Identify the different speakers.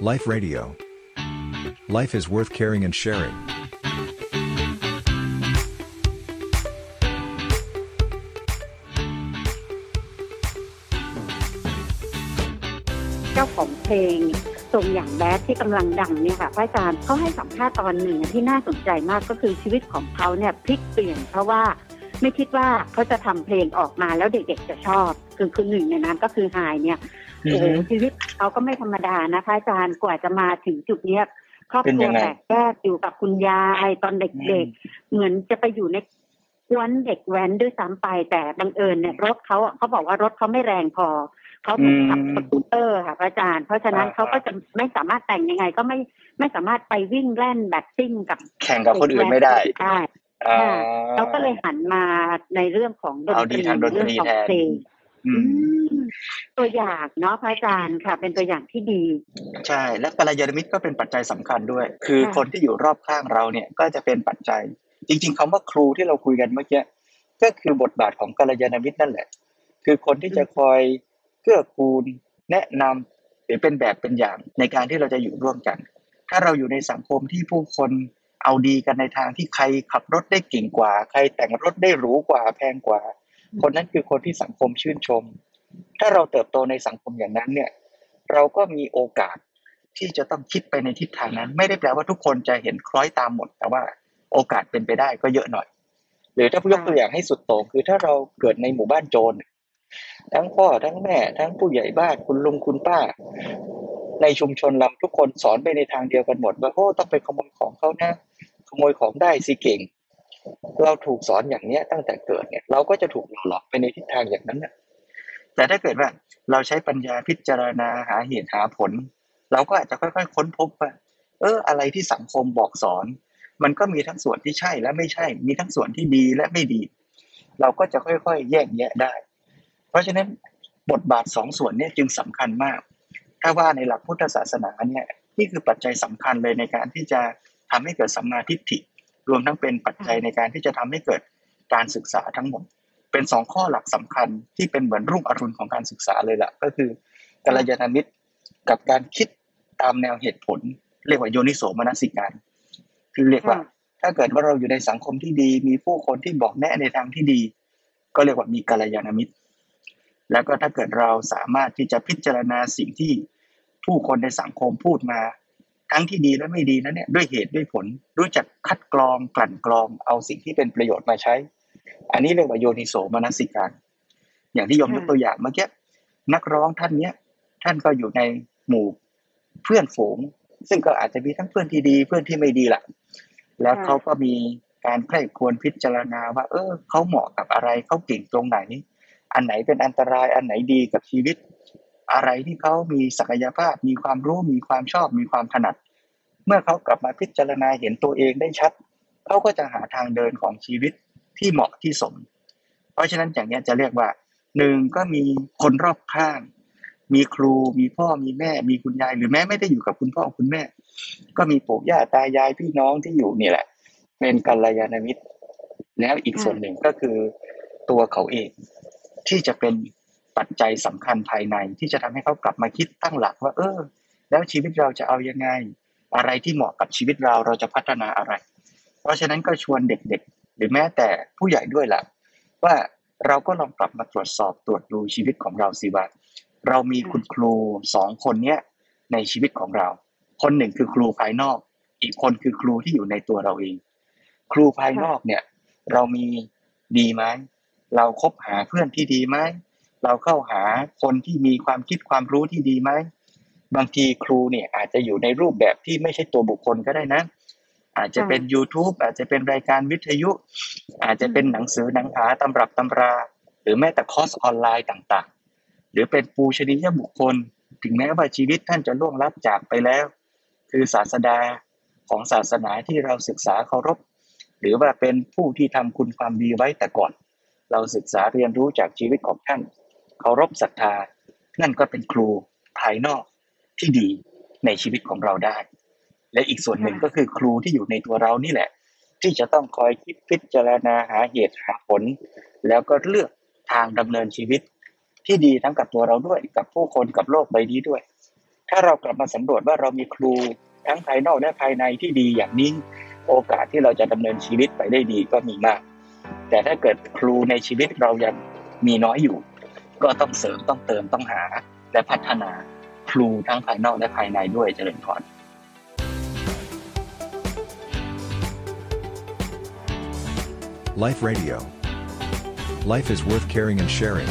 Speaker 1: Life Radio. Life is worth caring and sharing.
Speaker 2: เจ้าของเพลงทรงอย่างแบดที่กำลังดังเนี่ยค่ะพระอาจารย์เขาให้สัมภาษณ์ตอนหนึ่งที่น่าสนใจมากก็คือชีวิตของเขาเนี่ยพลิกเปลี่ยนเพราะว่า ไม่คิดว่าเขาจะทำเพลงออกมาแล้วเด็กๆจะชอบ คือคือหนึ่งในนั้นก็คือไฮเนี่ย
Speaker 3: อื
Speaker 2: โอ้
Speaker 3: อ
Speaker 2: โห
Speaker 3: ฮึ
Speaker 2: ชีวิตเขาก็ไม่ธรรมดานะคะอาจารย์กว่าจะมาถึงจุดเนี้ยครอบ
Speaker 3: เป็น
Speaker 2: ครั
Speaker 3: ยั
Speaker 2: ว
Speaker 3: งไง
Speaker 2: แตกแยกอยู่กับคุณยายตอนเด็กๆ เหมือนจะไปอยู่ในกวนเด็กแว้นด้วยซ้ำไปแต่บังเอิญเนี่ยรถเขาเขาบอกว่ารถเขาไม่แรงพอเขาถูกขับ
Speaker 3: อืม
Speaker 2: สกูตเตอร์ค่ะพระอาจารย์ เพราะฉะนั้น
Speaker 3: อ่า
Speaker 2: เขาก็จะไม่สามารถแต่งยังไง ก็ไม่ไม่สามารถไปวิ่งแล่นแบดซิ่งกับ
Speaker 3: แข่งกับคนอื่นไม่ได้
Speaker 2: ได้
Speaker 3: อ่า
Speaker 2: เขาก็เลยหันมาในเรื่องของดน
Speaker 3: เอา
Speaker 2: ต
Speaker 3: ดี
Speaker 2: รี
Speaker 3: ทางดนตรี
Speaker 2: เรื่องของ
Speaker 3: แทน
Speaker 2: เพลง
Speaker 3: อื
Speaker 2: อื
Speaker 3: ม
Speaker 2: มตัวอย่างเนาะพระอาจารย์ค่ะ เป็นตัวอย่างที่ดี
Speaker 3: ใช่ และกัลยาณมิตรก็เป็นปัจจัยสำคัญด้วย คือ
Speaker 2: ค่ะ
Speaker 3: คนที่อยู่รอบข้างเราเนี่ยก็จะเป็นปัจจัย จริง ๆคำว่าครูที่เราคุยกันเมื่อกี้ก็คือบทบาทของกัลยาณมิตรนั่นแหละ คือคนที่จะคอยเกื้อกูลแนะนำหรือเป็นแบบเป็นอย่างในการที่เราจะอยู่ร่วมกัน ถ้าเราอยู่ในสังคมที่ผู้คน เอาดีกันในทางที่ใครขับรถได้เก่งกว่า ใครแต่งรถได้หรูกว่าแพงกว่า คนนั้นคือคนที่สังคมชื่นชม ถ้าเราเติบโตในสังคมอย่างนั้นเนี่ย เราก็มีโอกาสที่จะต้องคิดไปในทิศทางนั้น ไม่ได้แปลว่าทุกคนจะเห็นคล้อยตามหมด แต่ว่าโอกาสเป็นไปได้ก็เยอะหน่อย หรือถ้าพูดยกตัวอย่างให้สุดโต่งคือถ้าเราเกิดในหมู่บ้านโจรทั้งพ่อทั้งแม่ ทั้งผู้ใหญ่บ้านคุณลุงคุณป้า ในชุมชนเราทุกคนสอนไปในทางเดียวกันหมดว่าโอ้ต้องไปขโมยของเขานะ ขโมยของได้สิเก่ง เราถูกสอนอย่างเนี้ยตั้งแต่เกิดเนี่ย เราก็จะถูกหล่อหลอกไปในทิศทางอย่างนั้นนะแต่ถ้าเกิดว่าเราใช้ปัญญาพิจารณาหาเหตุหาผล เราก็อาจจะค่อยๆค้นพบว่า เออ อะไรที่สังคมบอกสอน มันก็มีทั้งส่วนที่ใช่และไม่ใช่ มีทั้งส่วนที่ดีและไม่ดี เราก็จะค่อยๆ แยกแยะได้ เพราะฉะนั้นบทบาทสองส่วนนี้จึงสำคัญมาก ถ้าว่าในหลักพุทธศาสนาเนี่ยนี่คือปัจจัยสำคัญเลยในการที่จะ ทำให้เกิดสัมมาทิฏฐิ รวมทั้งเป็นปัจจัยในการที่จะทำให้เกิดการศึกษาทั้งหมด เป็นสองข้อหลักสำคัญที่เป็นเหมือนรุ่งอรุณของการศึกษาเลยล่ะ ก็คือกัลยาณมิตรกับการคิดตามแนวเหตุผล เรียกว่าโยนิโสมนสิการ คือเรียกว่า
Speaker 2: ค่ะ
Speaker 3: ถ้าเกิดว่าเราอยู่ในสังคมที่ดี มีผู้คนที่บอกแนะในทางที่ดี ก็เรียกว่ามีกัลยาณมิตร แล้วก็ถ้าเกิดเราสามารถที่จะพิจารณาสิ่งที่ผู้คนในสังคมพูดมา ทั้งที่ดีและไม่ดีนั้นเนี่ยด้วยเหตุด้วยผลรู้จักคัดกรองกลั่นกรองเอาสิ่งที่เป็นประโยชน์มาใช้ อันนี้เรียกว่าโยนิโสมนสิการ อย่างที่ยมยกตัวอย่างเมื่อกี้นักร้องท่านเนี้ยท่านก็อยู่ในหมู่เพื่อนฝูง ซึ่งก็อาจจะมีทั้งเพื่อนที่ดีเพื่อนที่ไม่ดีแหละแล้วเขาก็มีการใคร่ควรพิจารณาว่า เออเขาเหมาะกับอะไรเขาเก่งตรงไหน อันไหนเป็นอันตรายอันไหนดีกับชีวิต อะไรที่เขามีศักยภาพ มีความรู้ มีความชอบ มีความถนัด เมื่อเขากลับมาพิจารณาเห็นตัวเองได้ชัด เขาก็จะหาทางเดินของชีวิตที่เหมาะที่สม เพราะฉะนั้นอย่างนี้จะเรียกว่าหนึ่งก็มีคนรอบข้าง มีครู มีพ่อ มีแม่ มีคุณยาย หรือแม้ไม่ได้อยู่กับคุณพ่อคุณแม่ ก็มีปู่ย่าตายายพี่น้องที่อยู่นี่แหละ เป็นกัลยาณมิตร แล้วอีกส่วนหนึ่งก็คือตัวเขาเองที่จะเป็น ปัจจัยสำคัญภายในที่จะทำให้เขากลับมาคิดตั้งหลักว่า เออ แล้วชีวิตเราจะเอายังไง อะไรที่เหมาะกับชีวิตเราเราจะพัฒนาอะไร เพราะฉะนั้นก็ชวนเด็กๆ หรือแม้แต่ผู้ใหญ่ด้วยล่ะว่าเราก็ลองกลับมาตรวจสอบตรวจดูชีวิตของเราสิว่าเรามีคุณครูสองคนเนี้ยในชีวิตของเรา คนหนึ่งคือครูภายนอก อีกคนคือครูที่อยู่ในตัวเราเอง ครูภายนอกเนี่ย เรามีดีไหมเราคบหาเพื่อนที่ดีไหม เราเข้าหาคนที่มีความคิดความรู้ที่ดีไหมบางทีครูเนี่ยอาจจะอยู่ในรูปแบบที่ไม่ใช่ตัวบุคคลก็ได้นะ อาจจะเป็น YouTube อาจจะเป็นรายการวิทยุ อาจจะเป็นหนังสือหนังหาตำรับตำรา หรือแม้แต่คอร์สออนไลน์ต่างๆ หรือเป็นปูชนียบุคคล ถึงแม้ว่าชีวิตท่านจะล่วงลับจากไปแล้ว คือศาสดาของศาสนาที่เราศึกษาเคารพ หรือว่าเป็นผู้ที่ทำคุณความดีไว้แต่ก่อน เราศึกษาเรียนรู้จากชีวิตของท่าน เคารพศรัทธา นั่นก็เป็นครูภายนอกที่ดีในชีวิตของเราได้ และอีกส่วนหนึ่งก็คือครูที่อยู่ในตัวเรานี่แหละ ที่จะต้องคอยคิดพิจารณาหาเหตุหาผล แล้วก็เลือกทางดำเนินชีวิต ที่ดีทั้งกับตัวเราด้วยกับผู้คนกับโลกใบนี้ด้วย ถ้าเรากลับมาสำรวจว่าเรามีครูทั้งภายนอกและภายในที่ดีอย่างนี้โอกาสที่เราจะดำเนินชีวิตไปได้ดีก็มีมาก แต่ถ้าเกิดครูในชีวิตเรายังมีน้อยอยู่ ก็ต้องเสริมต้องเติมต้องหา และพัฒนาครูทั้งภายนอกและภายในด้วยเจริญพร
Speaker 1: Life Radio. Life is worth caring and sharing.